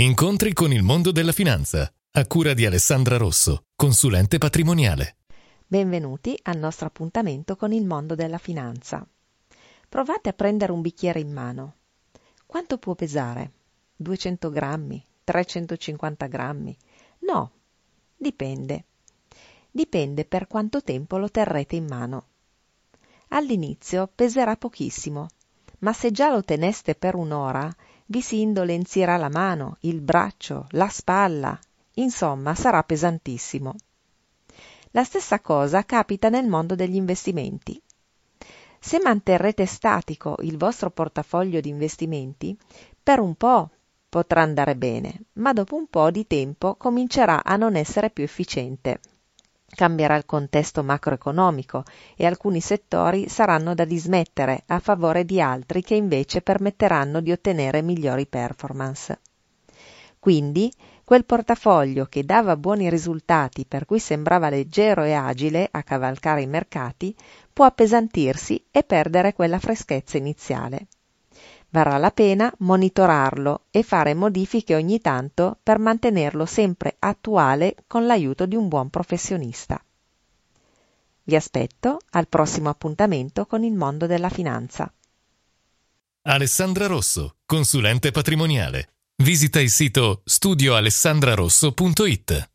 Incontri con il mondo della finanza, a cura di Alessandra Rosso, consulente patrimoniale. Benvenuti al nostro appuntamento con il mondo della finanza. Provate a prendere un bicchiere in mano. Quanto può pesare? 200 grammi? 350 grammi? No, dipende. Dipende per quanto tempo lo terrete in mano. All'inizio peserà pochissimo, ma se già lo teneste per un'ora vi si indolenzierà la mano, il braccio, la spalla, insomma sarà pesantissimo. La stessa cosa capita nel mondo degli investimenti. Se manterrete statico il vostro portafoglio di investimenti, per un po' potrà andare bene, ma dopo un po' di tempo comincerà a non essere più efficiente. Cambierà il contesto macroeconomico e alcuni settori saranno da dismettere a favore di altri che invece permetteranno di ottenere migliori performance. Quindi quel portafoglio che dava buoni risultati per cui sembrava leggero e agile a cavalcare i mercati può appesantirsi e perdere quella freschezza iniziale varrà la pena monitorarlo e fare modifiche ogni tanto per mantenerlo sempre attuale con l'aiuto di un buon professionista. Vi aspetto al prossimo appuntamento con il mondo della finanza. Alessandra Rosso, consulente patrimoniale. Visita il sito studioalessandrarosso.it.